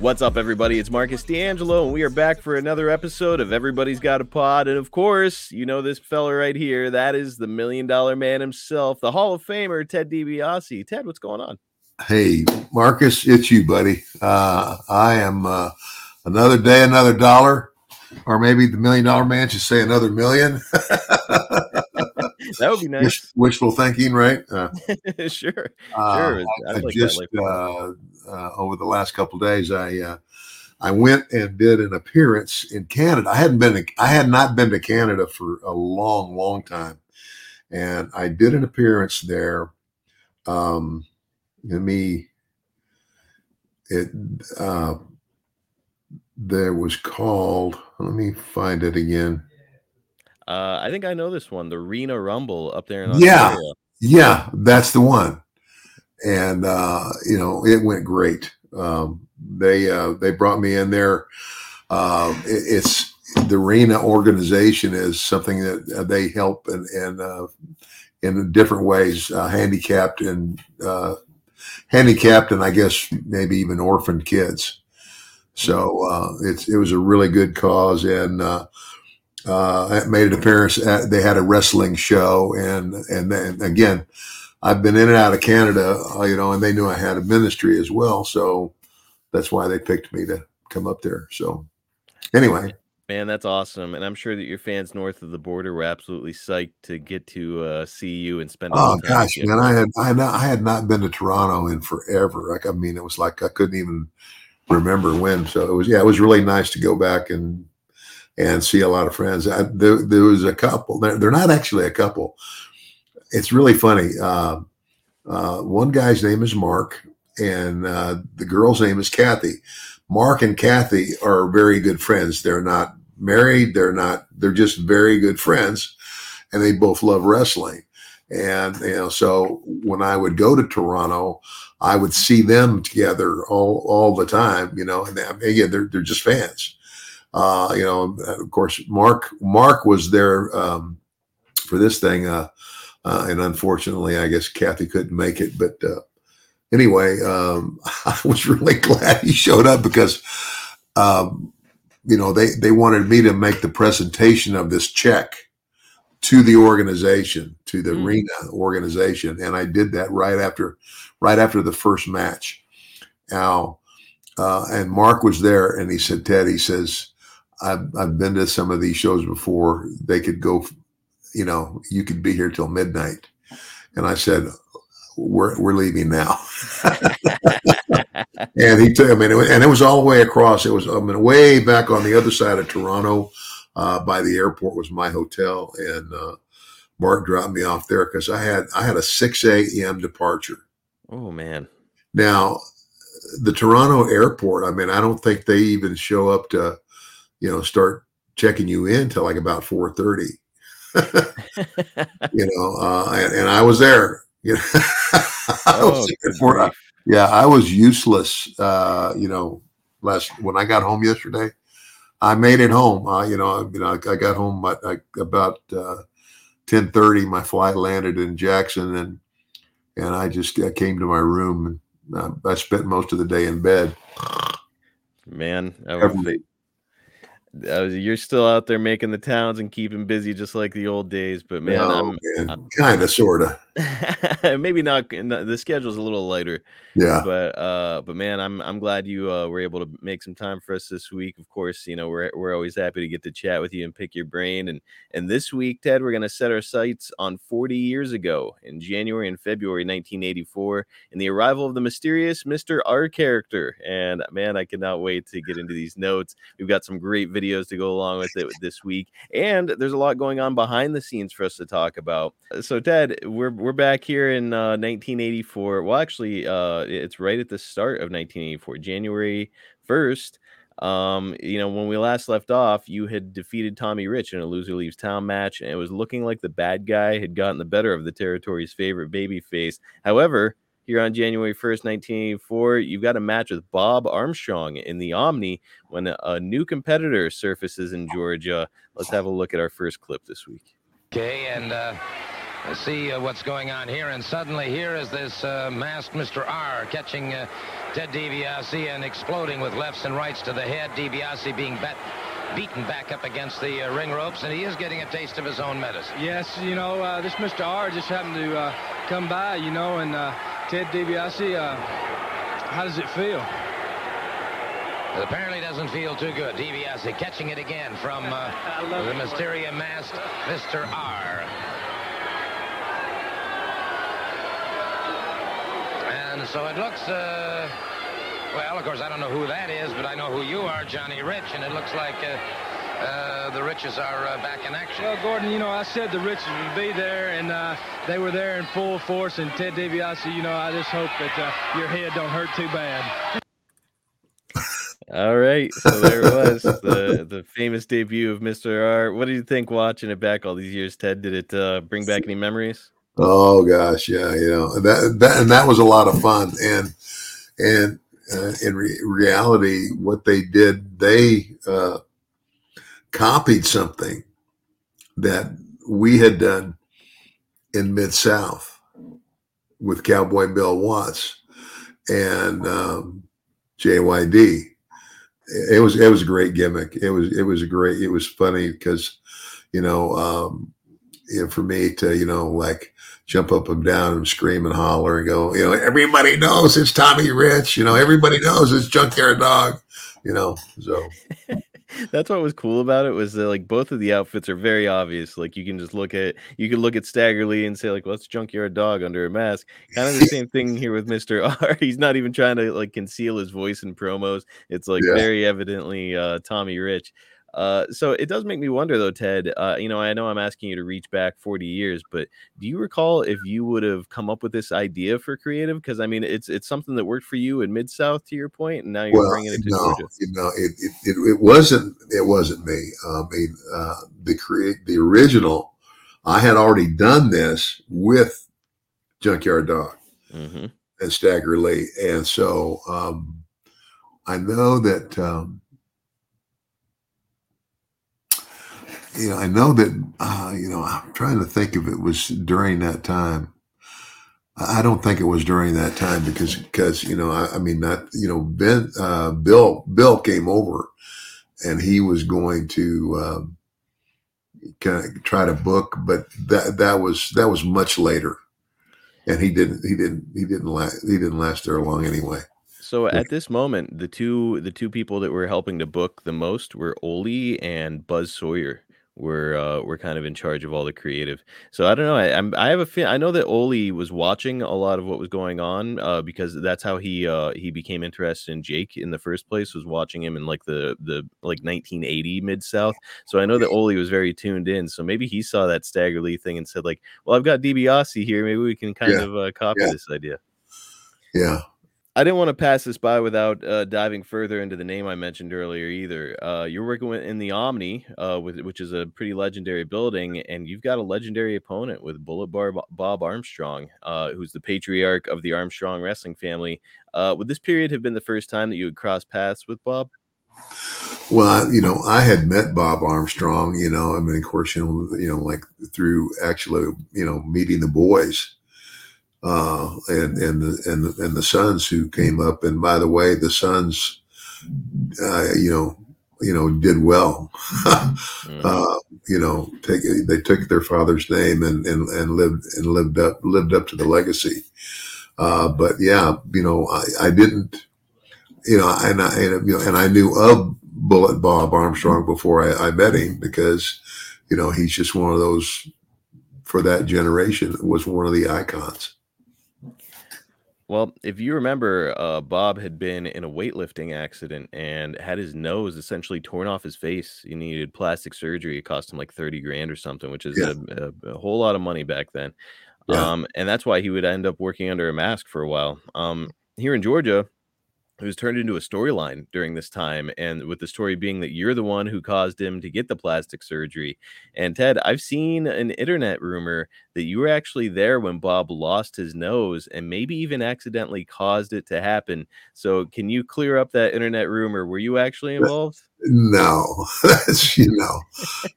What's up, everybody? It's Marcus DeAngelo, and we are back for another episode of Everybody's Got a Pod. And of course, you know this fella right here. That is the million dollar man himself, the Hall of Famer, Ted DiBiase. Ted, what's going on? Hey, Marcus, it's you, buddy. Uh, I am uh, another day, another dollar, or maybe the million dollar man should say another million. That would be nice. Wish, wishful thinking, right? Uh, sure. uh, Sure. I, I'd I like just. Uh, over the last couple of days, I uh, I went and did an appearance in Canada. I hadn't been, to, I had not been to Canada for a long, long time, and I did an appearance there. Um, let me. It uh, there was called. Let me find it again. Uh, I think I know this one, the Rena Rumble up there in Yeah. Yeah, that's the one. And uh, you know, it went great. Um, they uh, they brought me in there. Um, it, it's the arena organization is something that uh, they help and and uh, in different ways, uh, handicapped and uh, handicapped, and I guess maybe even orphaned kids. So uh, it's it was a really good cause, and uh, uh, made an appearance. At, they had a wrestling show, and and then again, I've been in and out of Canada, uh, you know, and they knew I had a ministry as well, so that's why they picked me to come up there. So anyway, Man, that's awesome. And I'm sure that your fans north of the border were absolutely psyched to get to uh, see you and spend oh time gosh, man, I had I had not, I had not been to Toronto in forever. Like I mean, it was like I couldn't even remember when. So it was yeah, it was really nice to go back and and see a lot of friends. I, there, there was a couple. They're, they're not actually a couple. It's really funny. Uh, uh, one guy's name is Mark, and uh, the girl's name is Kathy. Mark and Kathy are very good friends. They're not married. They're not. They're just very good friends, and they both love wrestling. And you know, so when I would go to Toronto, I would see them together all all the time. You know, and they, again, they're they're just fans. Uh, you know, of course, Mark Mark was there um, for this thing, uh, uh, and unfortunately, I guess Kathy couldn't make it. But uh, anyway, um, I was really glad he showed up because, um, you know, they they wanted me to make the presentation of this check to the organization, to the Mm. arena organization, and I did that right after right after the first match. Now, uh, and Mark was there, and he said, "Ted," he says, "I've I've been to some of these shows before. They could go, you know, you could be here till midnight." And I said, "We're we're leaving now." and he took. I mean, it, was- and it was all the way across. It was I mean, way back on the other side of Toronto, uh, by the airport was my hotel, and uh, Mark dropped me off there because I had I had a six a.m. departure. oh, man. Now, the Toronto airport, I mean, I don't think they even show up to, you know, start checking you in till like about 4:30. you know, uh, and, and I was there. You know, I was Oh, there for- grief. yeah, I was useless. Uh, you know, last when I got home yesterday, I made it home. Uh, you know, you know, I, I got home like about uh, ten thirty. My flight landed in Jackson, and and I just uh, came to my room and uh, I spent most of the day in bed. Man, Every was- day. I was- you're still out there making the towns and keeping busy just like the old days. But man, oh, No, man, kind of, sort of. I'm maybe not. The schedule's a little lighter, Yeah. but uh, but man, I'm I'm glad you uh, were able to make some time for us this week. Of course, you know we're we're always happy to get to chat with you and pick your brain. And and this week, Ted, we're gonna set our sights on 40 years ago in January and February 1984, and the arrival of the mysterious Mr. R character. And man, I cannot wait to get into these notes. We've got some great videos to go along with it this week, and there's a lot going on behind the scenes for us to talk about. So, Ted, we're we're back here in uh, 1984. Well, actually, uh, it's right at the start of 1984, January 1st. Um, you know, when we last left off, you had defeated Tommy Rich in a loser leaves town match, and it was looking like the bad guy had gotten the better of the territory's favorite babyface. However, here on January 1st, 1984, you've got a match with Bob Armstrong in the Omni when a, a new competitor surfaces in Georgia. Let's have a look at our first clip this week. Okay, and uh, let's see uh, what's going on here. And suddenly here is this uh, masked Mr. R catching uh, Ted DiBiase and exploding with lefts and rights to the head. DiBiase being bet beaten back up against the uh, ring ropes, and he is getting a taste of his own medicine. Yes, you know, uh, this Mr. R just happened to uh, come by, you know, and uh, Ted DiBiase, uh, how does it feel? It apparently doesn't feel too good. DiBiase catching it again from uh, the Mysteria masked Mr. R. And so it looks, uh, well, of course, I don't know who that is, but I know who you are, Johnny Rich, and it looks like uh, uh, the Riches are uh, back in action. Well, Gordon, you know, I said the Riches would be there, and uh, they were there in full force. And Ted DiBiase, you know, I just hope that uh, your head don't hurt too bad. All right, so there it was the the famous debut of Mr. R. What do you think watching it back all these years, Ted? Did it uh, bring back any memories? Oh gosh, yeah, you know that that and that was a lot of fun. And and uh, in re- reality, what they did, they uh, copied something that we had done in Mid South with Cowboy Bill Watts and um, JYD. It was it was a great gimmick. It was it was a great. It was funny because you know um, you know, for me to you know like jump up and down and scream and holler and go, you know, everybody knows it's Tommy Rich. You know, everybody knows it's Junkyard Dog. You know, so That's what was cool about it was that like both of the outfits are very obvious. Like you can just look at you can look at Stagger Lee and say like, "Well, it's Junkyard Dog under a mask." Kind of the same thing here with Mister R. He's not even trying to like conceal his voice in promos. It's like Yeah. very evidently uh, Tommy Rich. Uh, so it does make me wonder though, Ted. Uh, you know, I know I'm asking you to reach back 40 years, but do you recall if you would have come up with this idea for creative? Because I mean, it's it's something that worked for you in Mid South, to your point, and now you're well, bringing it to no, Georgia. you know, it, it, it, it wasn't it wasn't me. I mean, uh, the create the original. I had already done this with Junkyard Dog. hmm and Stagger Lee. And so um, I know that, um, you know, I know that, uh, you know, I'm trying to think if it was during that time. I don't think it was during that time because, because, you know, I, I mean, not, you know, Ben, uh, Bill, Bill came over and he was going to, um, kind of try to book, but that, that was, that was much later and he didn't he didn't he didn't last he didn't last there long anyway So at this moment, the two the two people that were helping to book the most were Ole and Buzz Sawyer. Were uh, were kind of in charge of all the creative. So I don't know. I, I'm I have a feel. I know that Ole was watching a lot of what was going on uh, because that's how he uh, he became interested in Jake in the first place. Was watching him in like the the like 1980 mid South. So I know that Ole was very tuned in. So maybe he saw that Stagger Lee thing and said like, "Well, I've got DiBiase here. Maybe we can kind Yeah. of uh, copy Yeah. this idea." yeah I didn't want to pass this by without uh, diving further into the name I mentioned earlier either. Uh, you're working with, in the Omni, uh, with, which is a pretty legendary building, and you've got a legendary opponent with Bullet Bar Bob Armstrong, uh, who's the patriarch of the Armstrong wrestling family. Uh, would this period have been the first time that you would cross paths with Bob? well you know i had met bob armstrong you know i mean of course you know you know like through actually you know meeting the boys uh and and the and the, and the sons who came up and by the way the sons uh you know you know did well Mhm. uh, you know, take they took their father's name and and, and lived and lived up lived up to the legacy. Uh, but yeah, you know, I, I didn't, you know, and I and, you know, and I knew of Bullet Bob Armstrong before I, I met him because, you know, he's just one of those for that generation was one of the icons. Well, if you remember, uh, Bob had been in a weightlifting accident and had his nose essentially torn off his face. He needed plastic surgery. It cost him like 30 grand or something, which is Yeah. a, a, a whole lot of money back then. Yeah. Um, and that's why he would end up working under a mask for a while. Um, here in Georgia, it was turned into a storyline during this time, and with the story being that you're the one who caused him to get the plastic surgery. And Ted, I've seen an internet rumor that you were actually there when Bob lost his nose and maybe even accidentally caused it to happen. So, can you clear up that internet rumor? Were you actually involved? No, that's you know,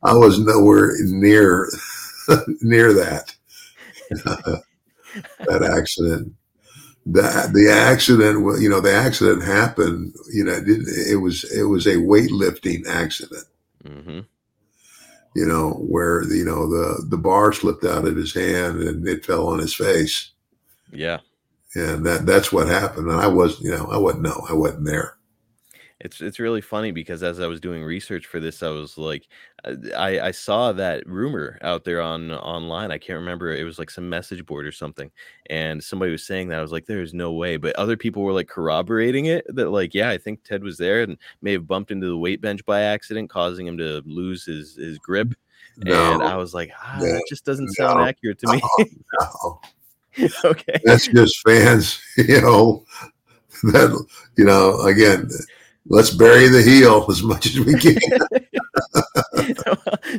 I was nowhere near near that that accident. That the accident, you know, the accident happened. You know, it, didn't- it was it was a weightlifting accident. hmm You know, where the, you know the the bar slipped out of his hand and it fell on his face, Yeah. and that that's what happened. And I was, you know, I wasn't no, I wasn't there. It's it's really funny because as I was doing research for this, I was like, uh, I I saw that rumor out there on online. I can't remember. It was like some message board or something, and somebody was saying that. I was like, there's no way. But other people were like corroborating it. That like, yeah, I think Ted was there and may have bumped into the weight bench by accident, causing him to lose his his grip. No, And I was like, ah, no, that just doesn't sound no, accurate to me. no. okay. that's just fans, you know. That you know, again, let's bury the heel as much as we can.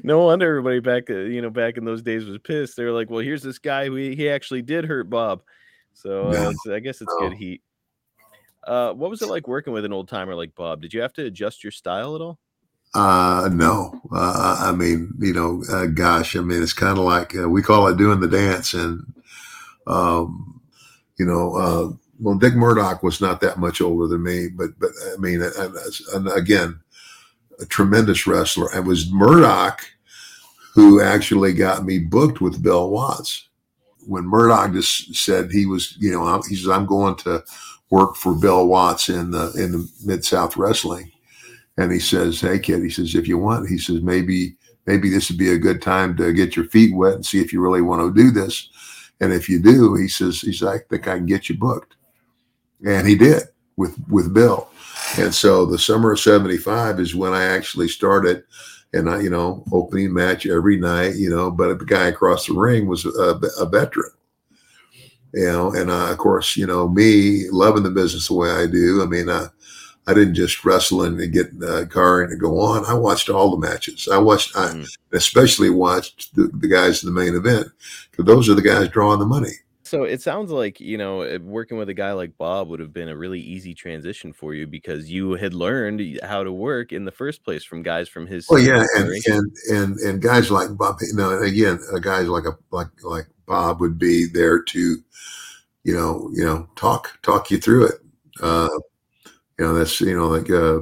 no wonder everybody back, uh, you know, back in those days was pissed. They were like, "Well, here's this guy who he, he actually did hurt Bob." So uh, No, it's, I guess it's no. good heat. Uh, what was it like working with an old timer like Bob? Did you have to adjust your style at all? Uh, no, uh, I mean, you know, uh, gosh, I mean, it's kind of like uh, we call it doing the dance, and um, you know, uh, well, Dick Murdoch was not that much older than me, but but I mean, again, a tremendous wrestler. It was Murdoch who actually got me booked with Bill Watts. When Murdoch just said he was, you know, he says I'm going to work for Bill Watts in the in the Mid South Wrestling, and he says, "Hey kid," he says, "if you want," he says, maybe maybe this would be a good time to get your feet wet and see if you really want to do this. And if you do, he says, he's like, I think I can get you booked. And he did with with Bill. And so the summer of 75 is when I actually started and I, you know, opening match every night, you know, but the guy across the ring was a, a veteran. You know, and uh, of course, you know, me loving the business the way I do. I mean, uh, I didn't just wrestle and get in a car and go on. I watched all the matches. I watched, I Mm. especially watched the, the guys in the main event because those are the guys drawing the money. So it sounds like you know working with a guy like Bob would have been a really easy transition for you because you had learned y- how to work in the first place from guys from his. Well, yeah, and generation. and and and guys like Bob, you know, and again, uh, guys like a like like Bob would be there to, you know, you know, talk talk you through it. Uh, you know, that's you know, like uh,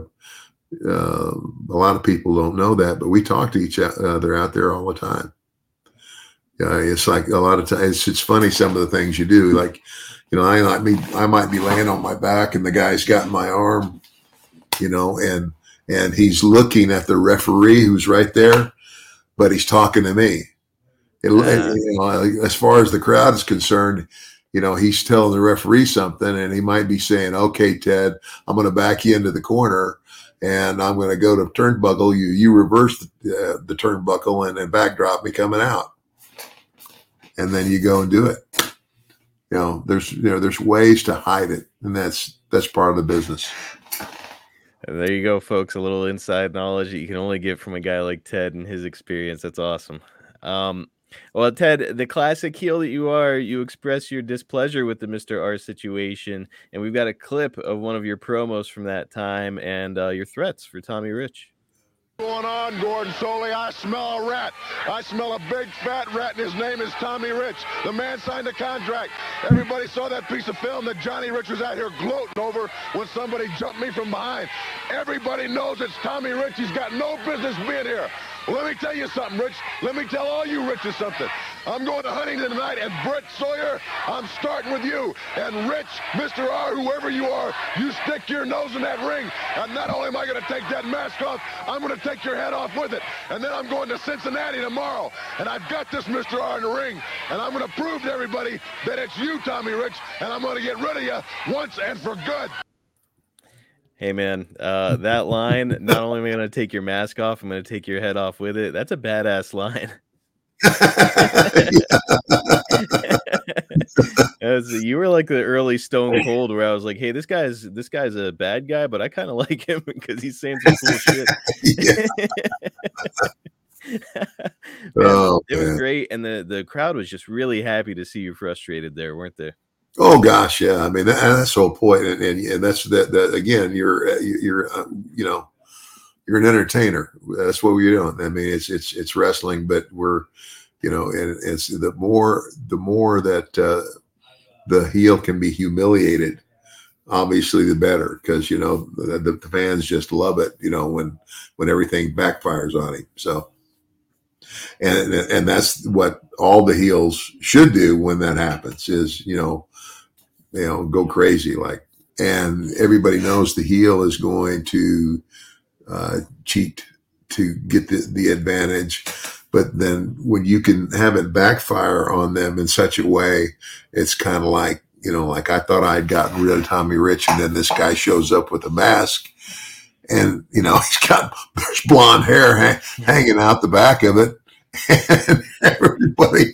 uh, a lot of people don't know that, but we talk to each other out there all the time. Yeah, it's like a lot of times. It's, it's funny some of the things you do. Like, you know, I might be I might be laying on my back, and the guy's got my arm, you know, and and he's looking at the referee who's right there, but he's talking to me. It, you know, as far as the crowd is concerned, you know, he's telling the referee something, and he might be saying, "Okay, Ted, I'm going to back you into the corner." And I'm going to go to turnbuckle. You you reverse the, uh, the turnbuckle and then backdrop me coming out, and then you go and do it. You know, there's you know there's ways to hide it, and that's that's part of the business. And there you go, folks. A little inside knowledge that you can only get from a guy like Ted and his experience. That's awesome. Um, well, Ted, the classic heel that you are, you express your displeasure with the Mr. R situation, and we've got a clip of one of your promos from that time and uh, your threats for Tommy Rich. Going on, Gordon Solie? I smell a rat. I smell a big fat rat, and his name is Tommy Rich. The man signed a contract. Everybody saw that piece of film that Johnny Rich was out here gloating over when somebody jumped me from behind. Everybody knows it's Tommy Rich. He's got no business being here. Let me tell you something, Rich. Let me tell all you Riches something. I'm going to Huntington tonight, and Brett Sawyer, I'm starting with you. And Rich, Mr. R, whoever you are, you stick your nose in that ring. And not only am I going to take that mask off, I'm going to take your head off with it. And then I'm going to Cincinnati tomorrow. And I've got this Mr. R in the ring. And I'm going to prove to everybody that it's you, Tommy Rich. And I'm going to get rid of you once and for good. Hey man, uh, that line, not only am I gonna take your mask off, I'm gonna take your head off with it. That's a badass line. As you were like the early Stone Cold, where I was like, "Hey, this guy's this guy's a bad guy, but I kind of like him because he's saying some cool shit." Man, Oh, it was great, and the the crowd was just really happy to see you frustrated there, weren't they? Oh gosh, yeah. I mean, that, that's the whole point, and, and, and that's that. That again, you're uh, you're uh, you know, you're an entertainer. That's what we're doing. I mean, it's it's it's wrestling, but we're you know, and it's the more the more that uh, the heel can be humiliated, obviously the better, because you know the, the, the fans just love it. You know when when everything backfires on him. So. And, and that's what all the heels should do when that happens is you know you know, go crazy like. And everybody knows the heel is going to uh, cheat to get the, the advantage. But then when you can have it backfire on them in such a way, it's kind of like, you know, like I thought I'd gotten rid of Tommy Rich, and then this guy shows up with a mask. And, you know, he's got there's blonde hair hang, hanging out the back of it. And everybody,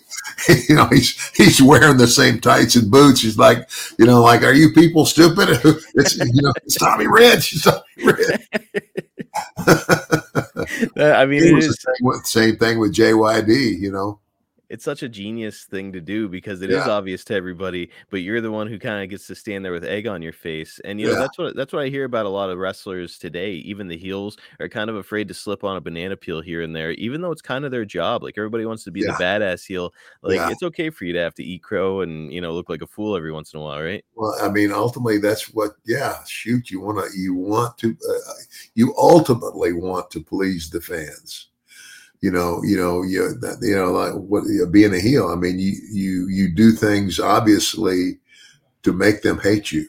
you know, he's he's wearing the same tights and boots. He's like, you know, like, are you people stupid? It's you know, it's Tommy Rich. It's Tommy Rich. I mean, it it was the same, same thing with JYD. You know, it's such a genius thing to do because it is Yeah. obvious to everybody, but you're the one who kind of gets to stand there with egg on your face. And you know, Yeah. that's what that's what I hear about a lot of wrestlers today. Even the heels are kind of afraid to slip on a banana peel here and there, even though it's kind of their job. Like everybody wants to be Yeah. the badass heel. Like it's okay for you to have to eat crow and you know look like a fool every once in a while, right? well, I mean, ultimately, that's what. Yeah, shoot, you want to, you want to, uh, you ultimately want to please the fans. You know, you know, you you know, like what being a heel. I mean, you you you do things obviously to make them hate you.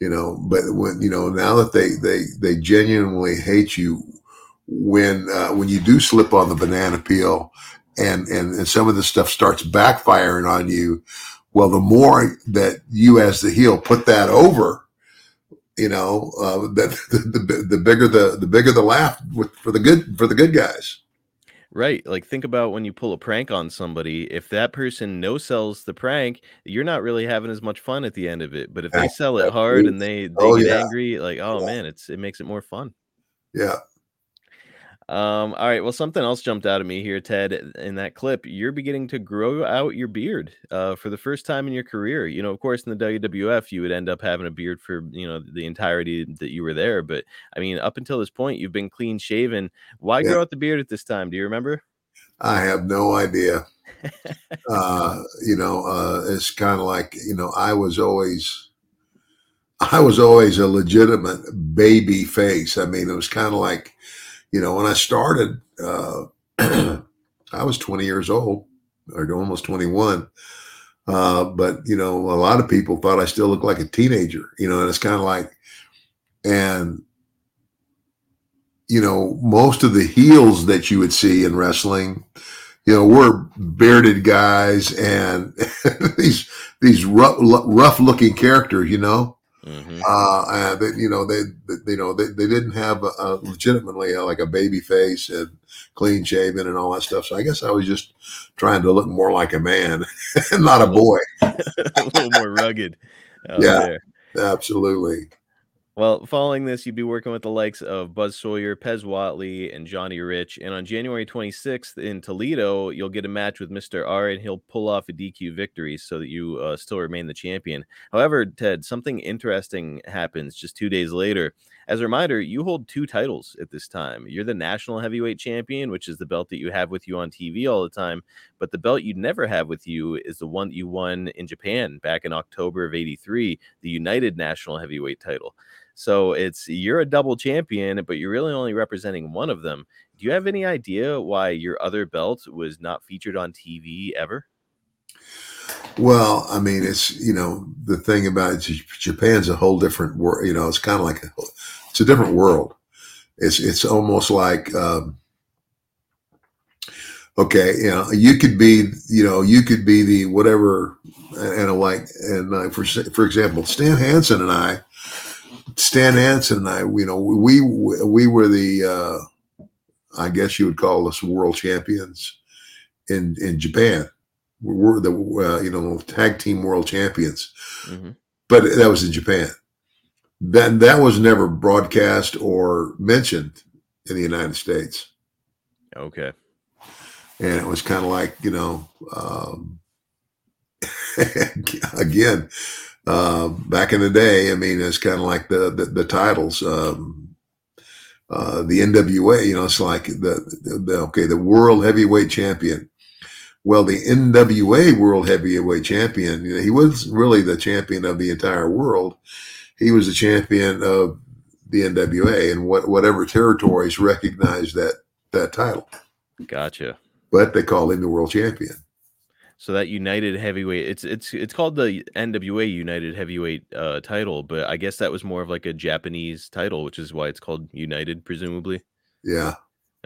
You know, but when you know now that they they they genuinely hate you, when uh, when you do slip on the banana peel, and and and some of the stuff starts backfiring on you, well, the more that you as the heel put that over, you know, uh, that the, the the bigger the the bigger the laugh for the good for the good guys. Right. Like think about when you pull a prank on somebody. If that person no sells the prank, you're not really having as much fun at the end of it. But if they sell it hard and they, they Oh, get yeah. angry, like, oh Yeah. man, it's it makes it more fun. Yeah, Um, all right. Well, something else jumped out at me here, Ted. In that clip, you're beginning to grow out your beard uh, for the first time in your career. You know, of course, in the WWF, you would end up having a beard for you know the entirety that you were there. But I mean, up until this point, you've been clean shaven. Why Yeah. grow out the beard at this time? Do you remember? I have no idea. uh, you know, uh, it's kind of like you know, I was always, I was always a legitimate baby face. I mean, it was kind of like, you know, when I started, uh, I was 20 years old or almost 21. Uh, but you know, a lot of people thought I still looked like a teenager. You know, and it's kind of like, and you know, most of the heels that you would see in wrestling, you know, were bearded guys and these these rough rough looking characters. You know, hmm uh, and they, you know they, they you know they, they didn't have a, a legitimately uh, like a baby face and clean shaven and all that stuff. So I guess I was just trying to look more like a man and not a boy. a little more rugged. Yeah. there. Absolutely. Well, following this, you'd be working with the likes of Buzz Sawyer, Pez Whatley, and Johnny Rich. And on January 26th in Toledo, you'll get a match with Mr. R, and he'll pull off a DQ victory so that you uh, still remain the champion. However, Ted, something interesting happens just two days later. As a reminder, you hold two titles at this time. You're the national heavyweight champion, which is the belt that you have with you on TV all the time. But the belt you'd never have with you is the one that you won in Japan back in October of 83, the United National Heavyweight title. So it's you're a double champion, but you're really only representing one of them. Do you have any idea why your other belt was not featured on TV ever? Well, I mean, it's you know the thing about Japan's a whole different world. You know, it's kind of like a, it's a different world. It's it's almost like um, okay, you know, you could be you know you could be the whatever, and, and like and uh, for for example, Stan Hansen and I, Stan Hansen and I, you know, we we were the uh, I guess you would call us world champions in in Japan We were the uh, you know tag team world champions, hmm but that was in Japan. Then that was never broadcast or mentioned in the United States, Okay. and it was kind of like you know, um, again, uh, back in the day. I mean, it's kind of like the the, the titles. Um, uh, the NWA, you know, it's like the, the, the okay, the world heavyweight champion. Well, the NWA world heavyweight champion, you know, he was really the champion of the entire world. He was the champion of the NWA and what whatever territories recognized that that title. Gotcha. But they called him the world champion. So that United Heavyweight, it's it's it's called the NWA United Heavyweight uh, title, but I guess that was more of like a Japanese title, which is why it's called United, presumably. Yeah.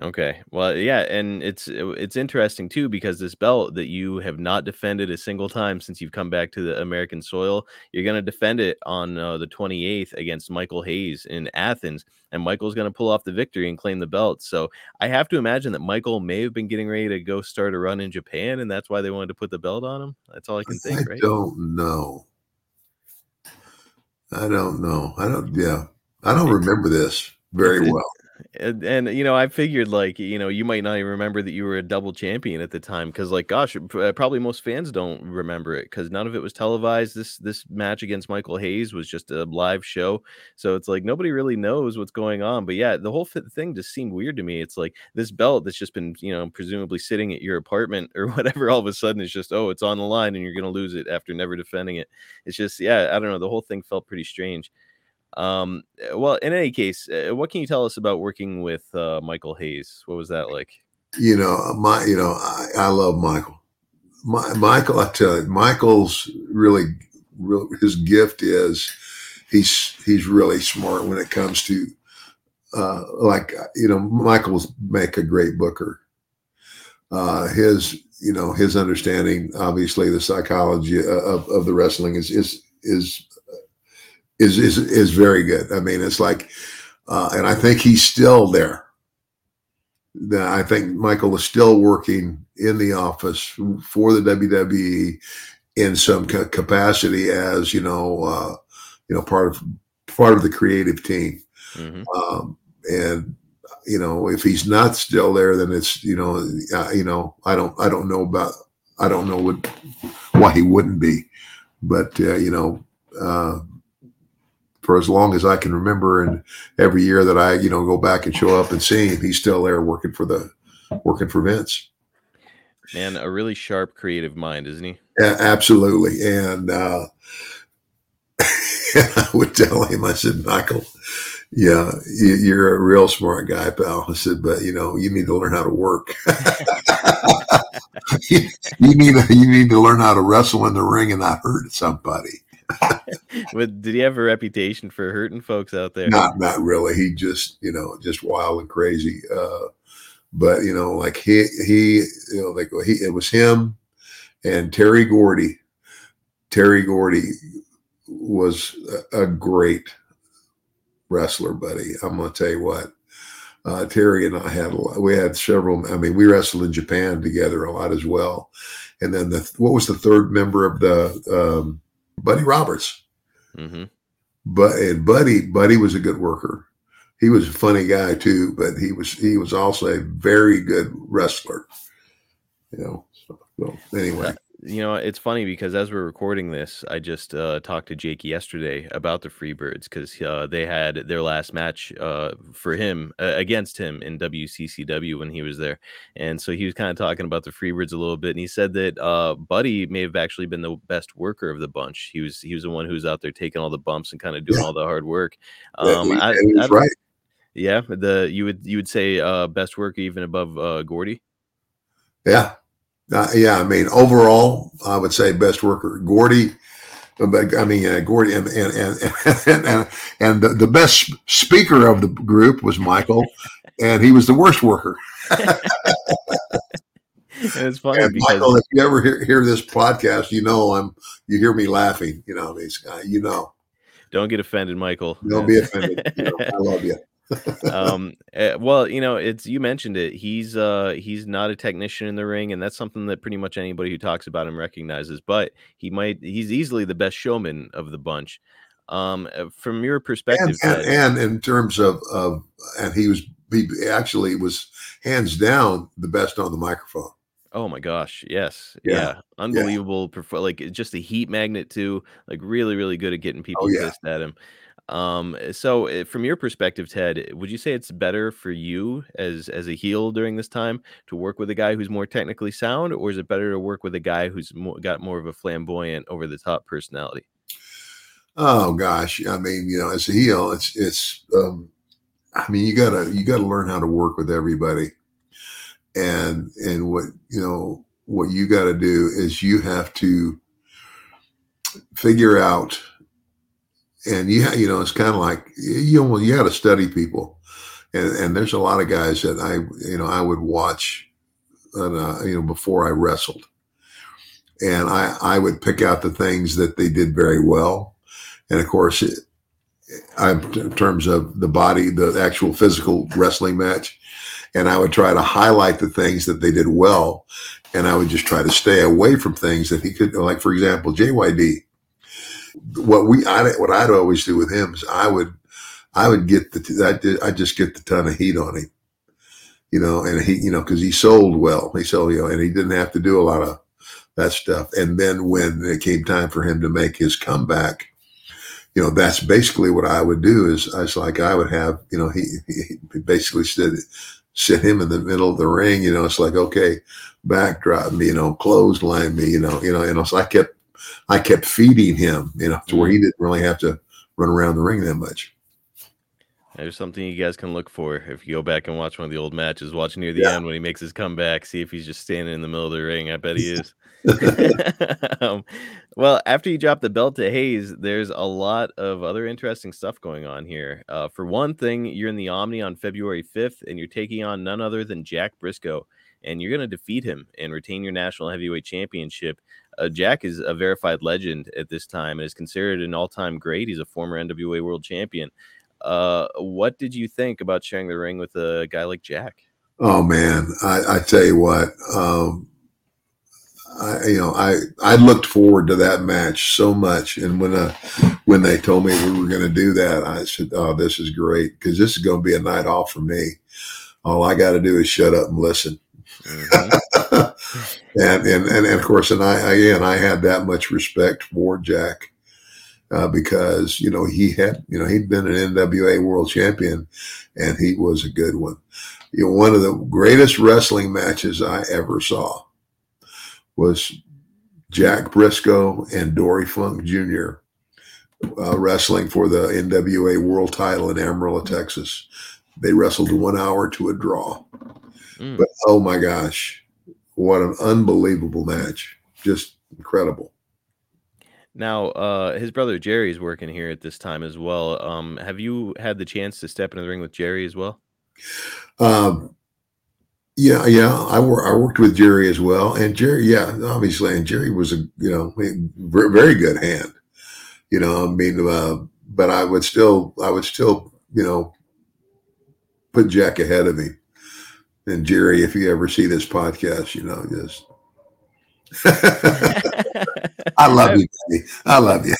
Okay. Well, yeah, and it's it's interesting too because this belt that you have not defended a single time since you've come back to the American soil, you're going to defend it on uh, the 28th against Michael Hayes in Athens, and Michael's going to pull off the victory and claim the belt. So I have to imagine that Michael may have been getting ready to go start a run in Japan, and that's why they wanted to put the belt on him. That's all I can I think, right? don't know. I don't know. I don't. Yeah, I don't remember this very It's- well. And, and you know i figured like you know you might not even remember that you were a double champion at the time because like gosh uh, probably most fans don't remember it because none of it was televised. This this match against michael hayes was just a live show so it's like nobody really knows what's going on. But yeah the whole thing just seemed weird to me. It's like this belt that's just been you know presumably sitting at your apartment or whatever all of a sudden it's just oh it's on the line and you're gonna lose it after never defending it. It's just yeah i don't know the whole thing felt pretty strange um, uh, well, in any case, uh, what can you tell us about working with uh, Michael Hayes? What was that like? You know, my. You know, I, I love Michael. My, Michael, I tell you, Michael's really, real. His gift is he's he's really smart when it comes to uh, like you know, Michael's make a great booker. Uh, his you know his understanding, obviously, the psychology uh, of, of the wrestling is is is is is is very good. I mean, it's like, uh, and I think he's still there. I think Michael is still working in the office for the WWE in some ca- capacity as you know, uh, you know, part of part of the creative team. hmm Um, and you know, if he's not still there, then it's you know, uh, you know, I don't I don't know about I don't know what why he wouldn't be, but uh, you know. For as long as I can remember, and every year that I, you know, go back and show up and see him, he's still there working for the, working for Vince. Man, a really sharp, creative mind, isn't he? Yeah, absolutely. And uh, I would tell him, I said, Michael, yeah, you, you're a real smart guy, pal. I said, but you know, you need to learn how to work. you, you need to, you need to learn how to wrestle in the ring and not hurt somebody. But did he have a reputation for hurting folks out there? Not, not really. He just, you know, just wild and crazy. Uh, but you know, like he, he, you know, like he, it was him and Terry Gordy. Terry Gordy was a, a great wrestler, buddy. I'm to tell you what. Uh, Terry and I had a lot, we had several. I mean, we wrestled in Japan together a lot as well. And then the what was the third member of the um, Buddy Roberts? hmm But and Buddy, Buddy was a good worker. He was a funny guy too, but he was he was also a very good wrestler. You know. So, so anyway, You know, it's funny because as we're recording this, I just uh, talked to Jake yesterday about the Freebirds because uh, they had their last match uh, for him uh, against him in WCCW when he was there, and so he was kind of talking about the Freebirds a little bit, and he said that uh, Buddy may have actually been the best worker of the bunch. He was he was the one who was out there taking all the bumps and kind of doing Yeah. all the hard work. Yeah, Um, he- I- and he was I- right. yeah, the you would you would say uh, best worker even above uh, Gordy. Yeah. Uh, yeah. I mean, overall, I would say best worker, Gordy. But I mean, uh, Gordy and and and and, and, and the, the best speaker of the group was Michael, and he was the worst worker. It's funny And because Michael, if you ever hear, hear this podcast, you know I'm you hear me laughing. You know, these guys. You know, don't get offended, Michael. don't be offended. You know, I love you. Um eh, well you know it's you mentioned it he's uh he's not a technician in the ring and that's something that pretty much anybody who talks about him recognizes but he might he's easily the best showman of the bunch. Um uh, from your perspective and, and, and in terms of of and he was he actually was hands down the best on the microphone. oh my gosh yes. Yeah, yeah, unbelievable perf- like just a heat magnet too like really really good at getting people Oh, yeah. pissed at him um so eh, from your perspective ted would you say it's better for you as as a heel during this time to work with a guy who's more technically sound or is it better to work with a guy who's more, got more of a flamboyant over the top personality Oh gosh, I mean, you know, as a heel, it's it's. Um, I mean, you gotta you gotta learn how to work with everybody, and and what you know what you got to do is you have to figure out, and you you know it's kind of like you know you got to study people, and and there's a lot of guys that I you know I would watch, uh, you know before I wrestled, and I I would pick out the things that they did very well. And of course, it, I, in terms of the body, the actual physical wrestling match, and I would try to highlight the things that they did well, and I would just try to stay away from things that he could, like for example, JYD. What we, I, what I'd always do with him is I would, I would get the, I I just get the ton of heat on him, you know, and he, you know, because he sold well, he sold, you know, and he didn't have to do a lot of that stuff. And then when it came time for him to make his comeback, you know, that's basically what I would do is I was like, I would have, you know, he, he basically said, sit him in the middle of the ring, you know, it's like, okay, backdrop me, you know, clothesline me, you know, you know, know, so I kept, I kept feeding him, you know, to where he didn't really have to run around the ring that much. there's something you guys can look for if you go back and watch one of the old matches watch near the Yeah. end when he makes his comeback see if he's just standing in the middle of the ring i bet he is um, well, after you drop the belt to Hayes, there's a lot of other interesting stuff going on here. Uh, for one thing, you're in the Omni on February 5th, and you're taking on none other than Jack Brisco, and you're going to defeat him and retain your national heavyweight championship. Uh, Jack is a verified legend at this time and is considered an all-time great. He's a former NWA World Champion. Uh, what did you think about sharing the ring with a guy like Jack? Oh man, I, I tell you what, um, I, you know, I, I looked forward to that match so much. And when, uh, when they told me we were going to do that, I said, Oh, this is great. Cause this is going to be a night off for me. All I got to do is shut up and listen. Mhm. and, and, and, and of course, and I, again, I had that much respect for Jack, uh, because, you know, he had, you know, he'd been an NWA world champion and he was a good one. You know, one of the greatest wrestling matches I ever saw was Jack Brisco and Dory Funk Jr. Uh, wrestling for the NWA world title in Amarillo, Texas. They wrestled one hour to a draw. Mm. But oh my gosh, what an unbelievable match. Just incredible. Now, uh, his brother Jerry's working here at this time as well. Um, have you had the chance to step into the ring with Jerry as well? Um, yeah, yeah, I, wor- I worked with Jerry as well, and Jerry, yeah, obviously, and Jerry was a you know very good hand. You know, I mean, uh, but I would still, I would still, you know, put Jack ahead of me. And Jerry, if you ever see this podcast, you know, just I love you, buddy. I love you.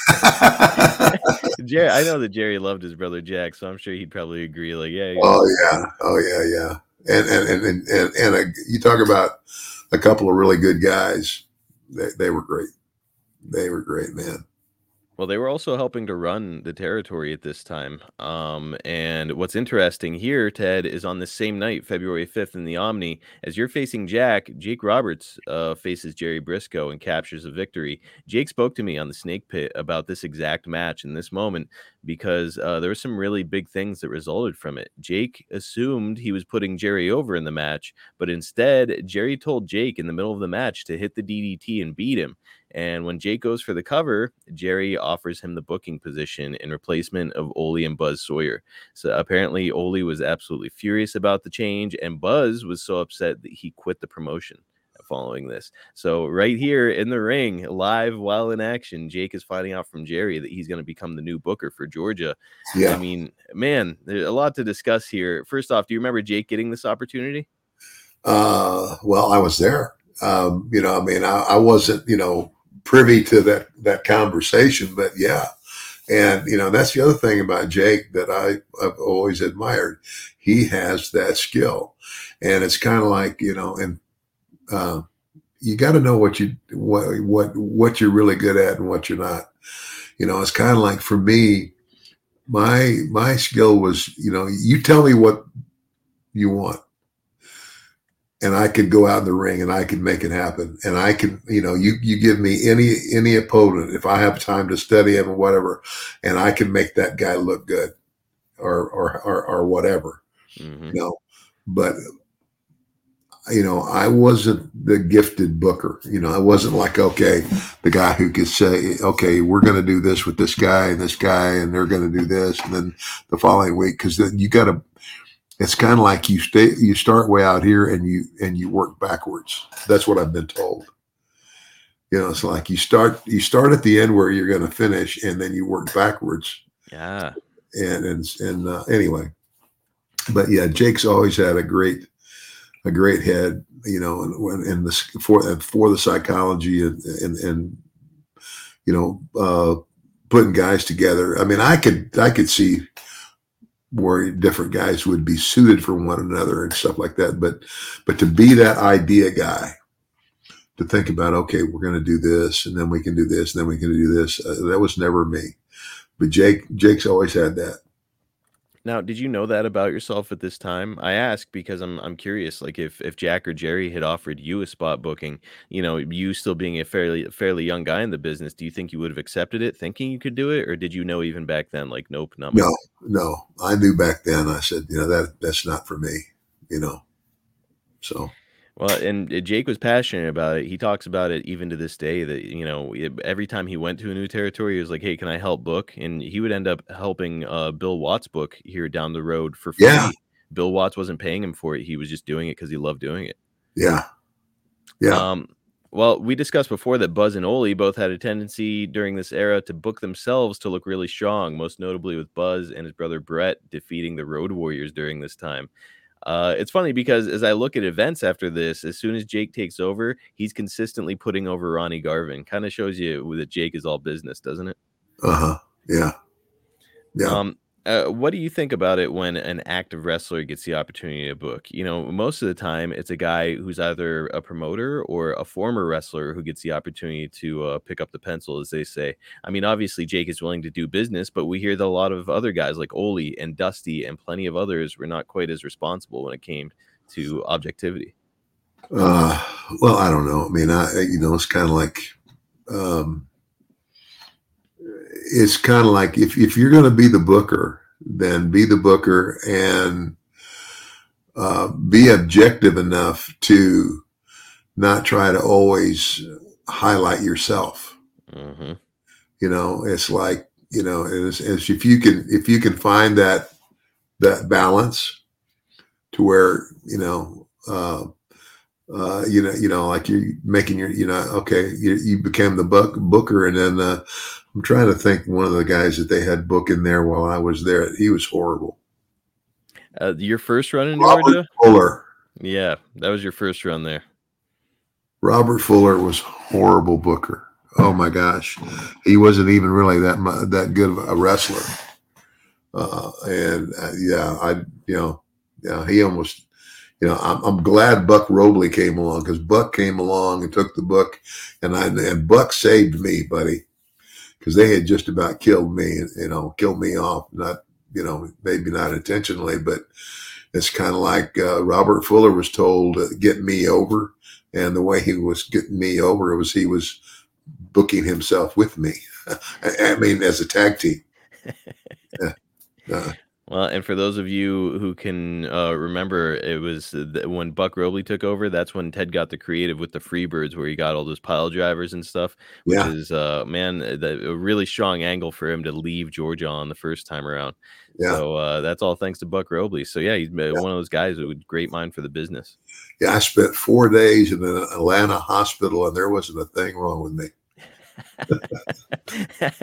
Jerry, I know that Jerry loved his brother Jack, so I'm sure he'd probably agree. Like, yeah, yeah. Oh yeah, oh yeah, yeah. And and and and and, and a, you talk about a couple of really good guys. They they were great. They were great, man. Well, they were also helping to run the territory at this time. Um, and what's interesting here, Ted, is on the same night, February 5th, in the Omni, as you're facing Jack, Jake Roberts uh, faces Jerry Brisco and captures a victory. Jake spoke to me on the Snake Pit about this exact match in this moment because uh, there were some really big things that resulted from it. Jake assumed he was putting Jerry over in the match, but instead, Jerry told Jake in the middle of the match to hit the DDT and beat him. And when Jake goes for the cover, Jerry offers him the booking position in replacement of Ole and Buzz Sawyer. So apparently, Ole was absolutely furious about the change, and Buzz was so upset that he quit the promotion following this. So right here in the ring, live while in action, Jake is finding out from Jerry that he's going to become the new booker for Georgia. Yeah. I mean, man, there's a lot to discuss here. First off, do you remember Jake getting this opportunity? Uh, well, I was there. Um, you know, I mean, I, I wasn't, you know, privy to that that conversation, but yeah. And you know, that's the other thing about Jake that I, I've always admired. He has that skill, and it's kind of like you know, and uh, you got to know what you what what what you're really good at and what you're not. You know, it's kind of like for me, my my skill was you know, you tell me what you want and I could go out in the ring and I could make it happen. And I can, you know, you you give me any any opponent if I have time to study him or whatever, and I can make that guy look good, or or or, or whatever, Mhm. you know. But you know, I wasn't the gifted booker. You know, I wasn't like okay, the guy who could say, okay, we're going to do this with this guy and this guy, and they're going to do this, and then the following week because then you got to it's kind of like you stay you start way out here and you and you work backwards. That's what i've been told. You know it's like you start you start at the end where you're going to finish and then you work backwards. Yeah. and and and uh, anyway. But yeah jake's always had a great a great head you know and when and the for for the psychology and and, and you know uh putting guys together. I mean i could i could see where different guys would be suited for one another and stuff like that. But but to be that idea guy to think about okay we're going to do this and then we can do this and then we can do this uh, that was never me. But jake jake's always had that Now, did you know that about yourself at this time? I ask because I'm I'm curious. Like, if if Jack or Jerry had offered you a spot booking, you know, you still being a fairly fairly young guy in the business, do you think you would have accepted it, thinking you could do it, or did you know even back then, like, nope, not no no i knew back then i said you know that that's not for me you know so Well, and uh, Jake was passionate about it. He talks about it even to this day that, you know, every time he went to a new territory, he was like, hey, can I help book? And he would end up helping uh, Bill Watts book here down the road for free. Yeah. Bill Watts wasn't paying him for it. He was just doing it because he loved doing it. yeah yeah Um, well, we discussed before that Buzz and Ole both had a tendency during this era to book themselves to look really strong, most notably with Buzz and his brother Brett defeating the Road Warriors during this time. Uh, it's funny because as I look at events after this, as soon as Jake takes over, he's consistently putting over Ronnie Garvin. Kind of shows you that Jake is all business, doesn't it? uh-huh yeah yeah Um, uh, what do you think about it when an active wrestler gets the opportunity to book? You know, most of the time it's a guy who's either a promoter or a former wrestler who gets the opportunity to uh, pick up the pencil, as they say. I mean, obviously Jake is willing to do business, but we hear that a lot of other guys like Ole and Dusty and plenty of others were not quite as responsible when it came to objectivity. Uh, well, I don't know. I mean, I you know, it's kind of like, um, it's kind of like if if you're going to be the booker, then be the booker and uh, be objective enough to not try to always highlight yourself. hmm You know, it's like you know, it's, it's if you can if you can find that that balance to where you know. Uh, uh, you know, you know, like you're making your, you know, okay, you, you became the book booker, and then uh, I'm trying to think one of the guys that they had book in there while I was there. He was horrible. Uh, your first run in Robert? Fuller. Yeah, that was your first run there. Robert Fuller was horrible booker. Oh my gosh, he wasn't even really that that good of a wrestler. Uh, and uh, yeah, I you know, yeah, he almost. You know, I'm, I'm glad Buck Robley came along because Buck came along and took the book, and I and Buck saved me, buddy, because they had just about killed me. You know, killed me off. Not you know, maybe not intentionally, but it's kind of like uh, Robert Fuller was told to get me over, and the way he was getting me over was he was booking himself with me. I, I mean, as a tag team. Yeah. Uh, Well, and for those of you who can uh, remember, it was th- when Buck Robley took over. That's when Ted got the creative with the Freebirds, where he got all those pile drivers and stuff. Which Yeah. is, uh, man, the, a really strong angle for him to leave Georgia on the first time around. Yeah. So uh, that's all thanks to Buck Robley. So yeah, he's been one of those guys with a great mind for the business. Yeah, I spent four days in an Atlanta hospital, and there wasn't a thing wrong with me. That's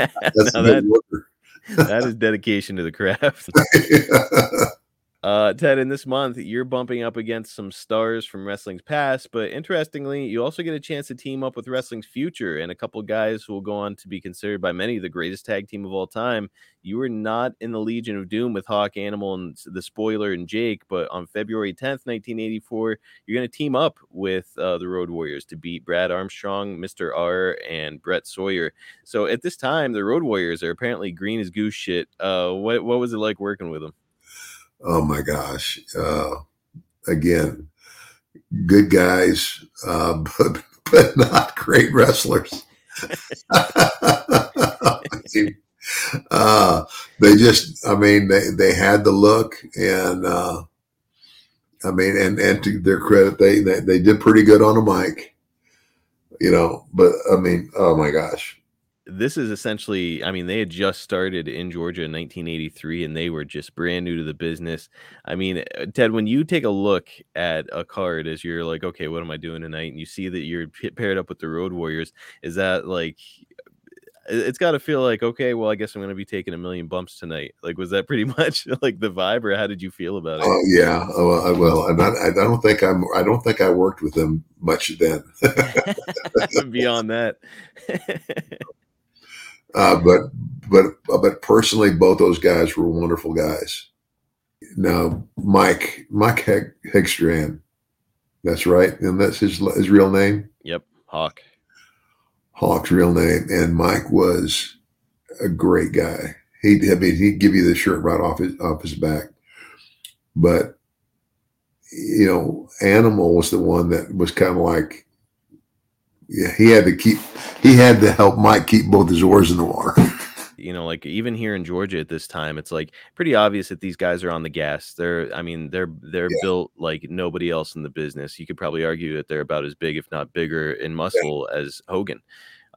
a that, good worker. That is dedication to the craft. Uh, Ted, in this month, you're bumping up against some stars from wrestling's past, but interestingly, you also get a chance to team up with wrestling's future and a couple guys who will go on to be considered by many the greatest tag team of all time. You were not in the Legion of Doom with Hawk Animal and the Spoiler and Jake, but on February 10th, 1984, you're going to team up with uh, the Road Warriors to beat Brad Armstrong, Mr. R, and Brett Sawyer. So at this time, the Road Warriors are apparently green as goose shit. Uh, what what was it like working with them? Oh my gosh. Uh, again, good guys, uh, but but not great wrestlers. uh, they just, I mean, they they had the look, and uh, I mean, and and to their credit, they they, they did pretty good on the mic. You know, but I mean, oh my gosh, this is essentially i mean they had just started in georgia in 1983 and they were just brand new to the business. I mean uh, ted when you take a look at a card as you're like okay what am i doing tonight? and you see that you're paired up with the road warriors is that like it- it's got to feel like okay well i guess i'm going to be taking a million bumps tonight. Like was that pretty much like the vibe or how did you feel about it? Oh yeah, oh, I- well, I'm not, I don't think I'm, I don't think I worked with them much then. beyond that Uh, but but but personally, both those guys were wonderful guys. Now, Mike Mike Heg, Hegstrand, that's right, and that's his his real name, yep hawk Hawk's real name. And Mike was a great guy. He, I mean, he'd give you the shirt right off his off his back. But you know, Animal was the one that was kind of like, yeah, he had to keep, he had to help Mike keep both his oars in the water. you know like even here in georgia at this time it's like pretty obvious that these guys are on the gas they're i mean they're they're Yeah. built like nobody else in the business you could probably argue that they're about as big if not bigger in muscle as hogan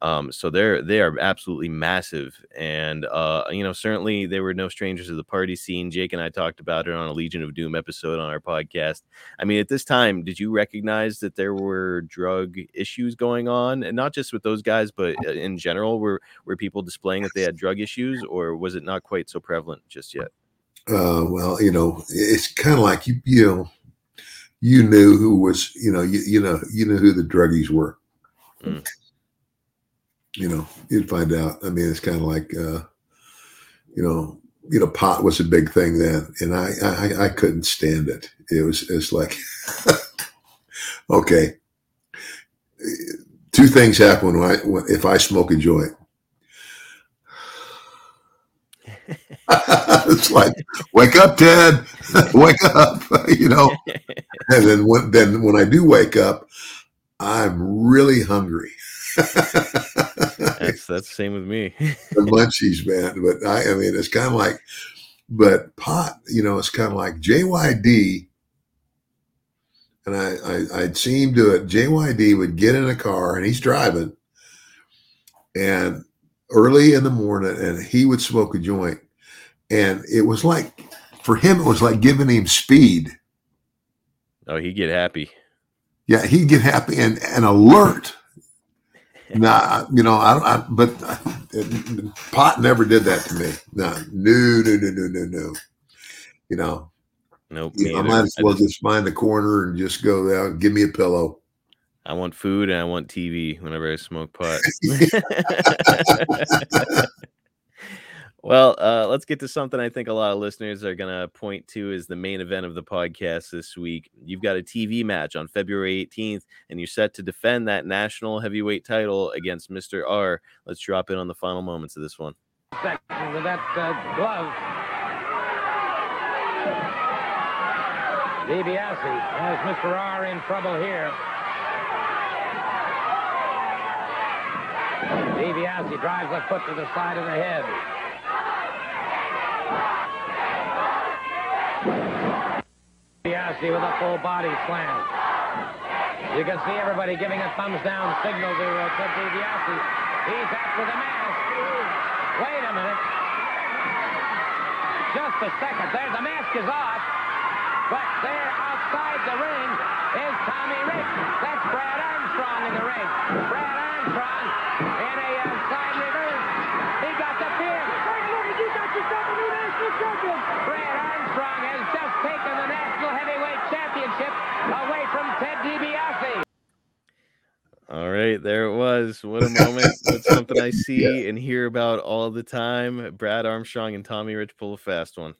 um so they're they are absolutely massive and uh you know certainly they were no strangers to the party scene. Jake and i talked about it on a legion of doom episode on our podcast. I mean at this time did you recognize that there were drug issues going on? And not just with those guys but uh, in general were were people displaying that they had drug issues or was it not quite so prevalent just yet? Uh, well, you know, it's kind of like you, you know, you knew who was, you know, you, you know, you knew who the druggies were. Mm. You know, you'd find out. I mean, it's kind of like, uh, you know, you know, pot was a big thing then, and I, I, I couldn't stand it. It was, it's like, okay, two things happen when I, when, if I smoke a joint. it's like, wake up, Ted, wake up, you know. And then when then when I do wake up, I'm really hungry. That's that's the same with me the munchies, man. But I, I mean, it's kind of like, but pot, you know, it's kind of like JYD. And I, I, I'd seen him do it. JYD would get in a car and he's driving, and early in the morning, and he would smoke a joint, and it was like, for him, it was like giving him speed. oh he'd get happy Yeah, he'd get happy and, and alert. Nah, you know, I, I but pot never did that to me. No, no, no, no, no, no, no. You know, nope you know, I might as well just- just find the corner and just go there and give me a pillow. I want food and I want TV whenever I smoke pot. well, uh, let's get to something I think a lot of listeners are going to point to as the main event of the podcast this week. You've got a TV match on February 18th, and you're set to defend that national heavyweight title against Mr. R. Let's drop in on the final moments of this one. that uh, glove. DiBiase has Mr. R in trouble here. DiBiase drives a foot to the side of the head. DiBiase with a full body slam. You can see everybody giving a thumbs down signal to, uh, to DiBiase. He's after the mask. Wait a minute. Just a second. There, the mask is off. But there outside the ring is Tommy Rich. That's Brad Armstrong in the ring. Brad Armstrong in a uh, side reverse. He got the pin. You got yourself a new national champion. Brad Armstrong has just taken the National Heavyweight Championship away from Ted DiBiase. All right, there it was. What a moment. That's something I see and hear about all the time. Brad Armstrong and Tommy Rich pull a fast one.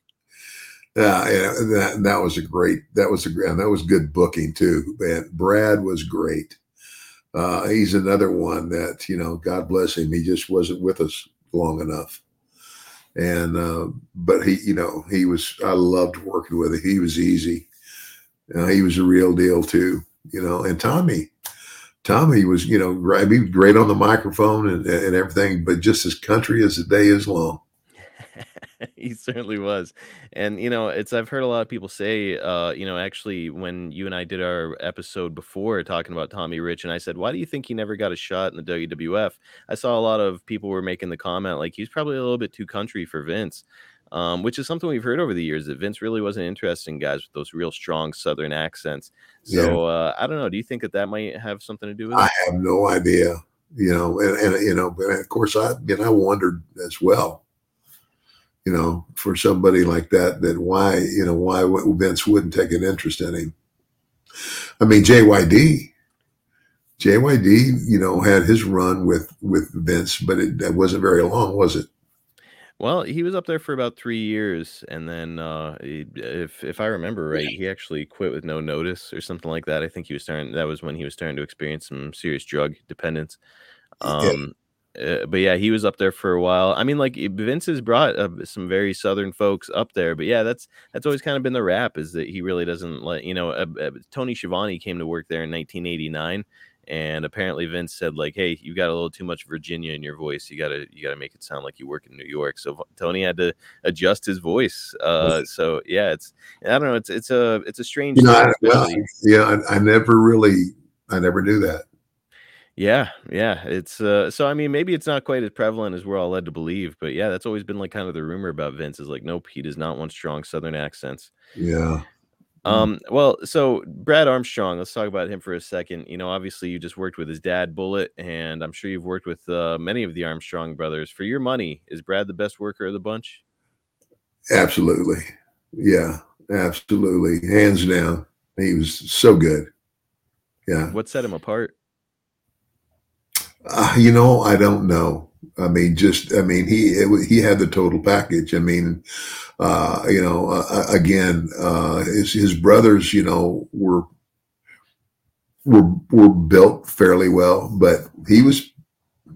Yeah, yeah, that that was a great. That was a. And that was good booking too. Man, Brad was great. Uh, he's another one that you know, God bless him. He just wasn't with us long enough. And uh, but he, you know, he was. I loved working with him. He was easy. Uh, he was a real deal too. You know, and Tommy, Tommy was, you know, great, he was great on the microphone and, and everything, but just as country as the day is long. he certainly was. And you know it's i've heard a lot of people say uh you know actually when you and i did our episode before talking about tommy rich and i said why do you think he never got a shot in the wwf i saw a lot of people were making the comment like he's probably a little bit too country for vince um, which is something we've heard over the years that vince really wasn't interested in guys with those real strong southern accents. So uh, i don't know do you think that that might have something to do with it? I have no idea, you know, and, and you know, but of course I, know, I wondered as well, you know, for somebody like that, that why, you know, why Vince wouldn't take an interest in him. I mean, JYD, JYD, you know, had his run with with Vince, but it that wasn't very long, was it? Well, he was up there for about three years, and then uh, he- if if I remember right, he actually quit with no notice or something like that. I think he was starting. That was when he was starting to experience some serious drug dependence. Yeah. Um, uh, but yeah, he was up there for a while. I mean, like Vince has brought uh, some very southern folks up there, but yeah, that's that's always kind of been the rap is that he really doesn't let you know. Uh, Tony Schiavone came to work there in 1989. And apparently Vince said like, "Hey, you got a little too much Virginia in your voice. You gotta you gotta make it sound like you work in New York." So Tony had to adjust his voice. Uh, so yeah, it's I don't know. It's it's a it's a strange. You know, I, well, yeah, I, I never really, I never knew that. Yeah, yeah. It's uh so I mean maybe it's not quite as prevalent as we're all led to believe, but yeah, that's always been like kind of the rumor about Vince is like, nope, he does not want strong southern accents. Yeah. Um, well, so Brad Armstrong, let's talk about him for a second. You know, obviously you just worked with his dad, Bullet, and I'm sure you've worked with uh, many of the Armstrong brothers. For your money, is Brad the best worker of the bunch? absolutely. Yeah, absolutely. Hands down. He was so good. Yeah. What set him apart? Uh, you know, I don't know. I mean, just I mean, he it, he had the total package. I mean, uh, you know, uh, again, uh, his his brothers, you know, were were were built fairly well, but he was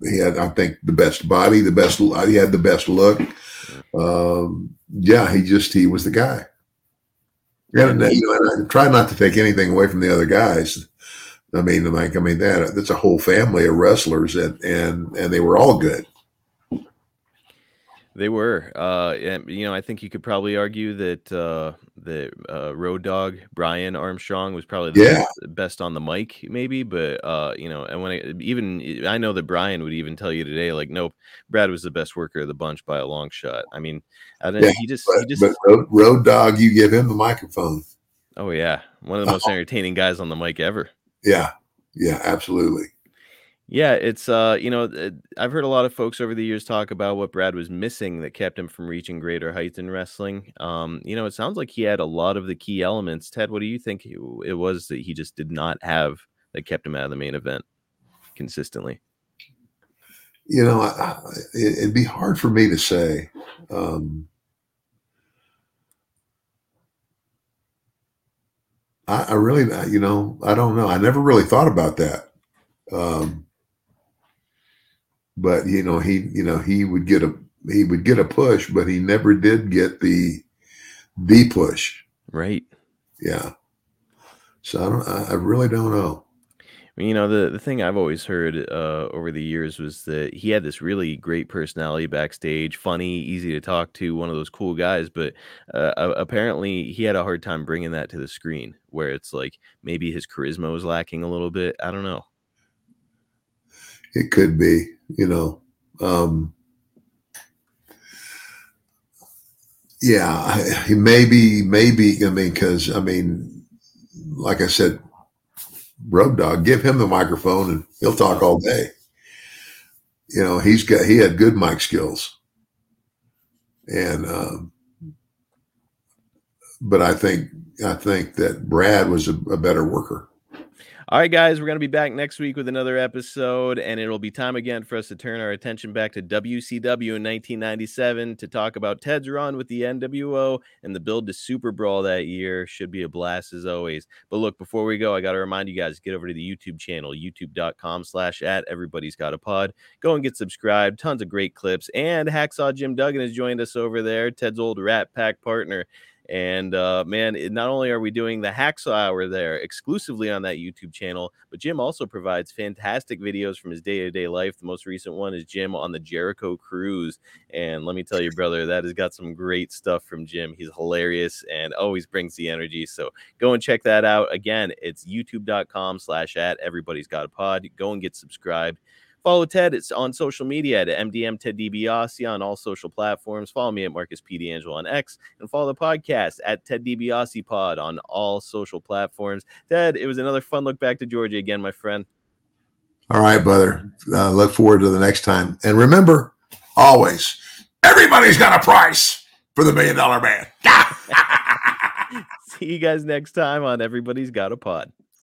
he had, I think, the best body, the best. He had the best look. Um, yeah, he just he was the guy. And, uh, you know, and I try not to take anything away from the other guys. I mean, like I mean that that's a whole family of wrestlers, and and and they were all good. They were. Uh, and, you know, I think you could probably argue that uh, the uh, Road Dog Brian Armstrong was probably the Yeah. best, best on the mic, maybe. But uh, you know, and when it, even I know that Brian would even tell you today, like, nope, Brad was the best worker of the bunch by a long shot. I mean, I don't, Yeah, he just, he just, but road, road dog, you give him the microphone. oh yeah, one of the most entertaining guys on the mic ever. Yeah, yeah, absolutely. Yeah, it's uh, you know, I've heard a lot of folks over the years talk about what Brad was missing that kept him from reaching greater heights in wrestling. Um, you know, it sounds like he had a lot of the key elements. Ted, what do you think it was that he just did not have that kept him out of the main event consistently? You know, I, I, it- it'd be hard for me to say. Um, I, I really, you know, I don't know. I never really thought about that. Um, but you know, he, you know, he would get a he would get a push, but he never did get the the push. Right. Yeah. So I don't. I, I really don't know. You know, the the thing I've always heard uh, over the years was that he had this really great personality backstage, funny, easy to talk to, one of those cool guys. But uh, apparently, he had a hard time bringing that to the screen, where it's like maybe his charisma was lacking a little bit. I don't know. It could be, you know. Um, yeah, maybe, maybe. I mean, because I mean, like I said, Road Dog, give him the microphone and he'll talk all day. You know, he's got he had good mic skills, and um, but I think I think that Brad was a, a better worker. All right, guys, we're going to be back next week with another episode, and it'll be time again for us to turn our attention back to WCW in 1997 to talk about Ted's run with the NWO and the build to Super Brawl that year. Should be a blast as always. But look, before we go, I got to remind you guys get over to the YouTube channel, youtube.com slash at everybody's got a pod. Go and get subscribed. Tons of great clips. And Hacksaw Jim Duggan has joined us over there, Ted's old Rat Pack partner. And uh, man, it, not only are we doing the Hacksaw Hour there exclusively on that YouTube channel, but Jim also provides fantastic videos from his day to day life. The most recent one is Jim on the Jericho Cruise. And let me tell you, brother, that has got some great stuff from Jim. He's hilarious and always brings the energy. So go and check that out. Again, it's youtube.com slash at everybody's got a pod. Go and get subscribed. Follow Ted. It's on social media at MDM Ted DiBiase on all social platforms. Follow me at Marcus P. DeAngelo on X and follow the podcast at Ted DiBiase Pod on all social platforms. Ted, it was another fun look back to Georgia again, my friend. All right, brother. Uh, look forward to the next time. And remember, always, everybody's got a price for the million dollar man. See you guys next time on Everybody's Got a Pod.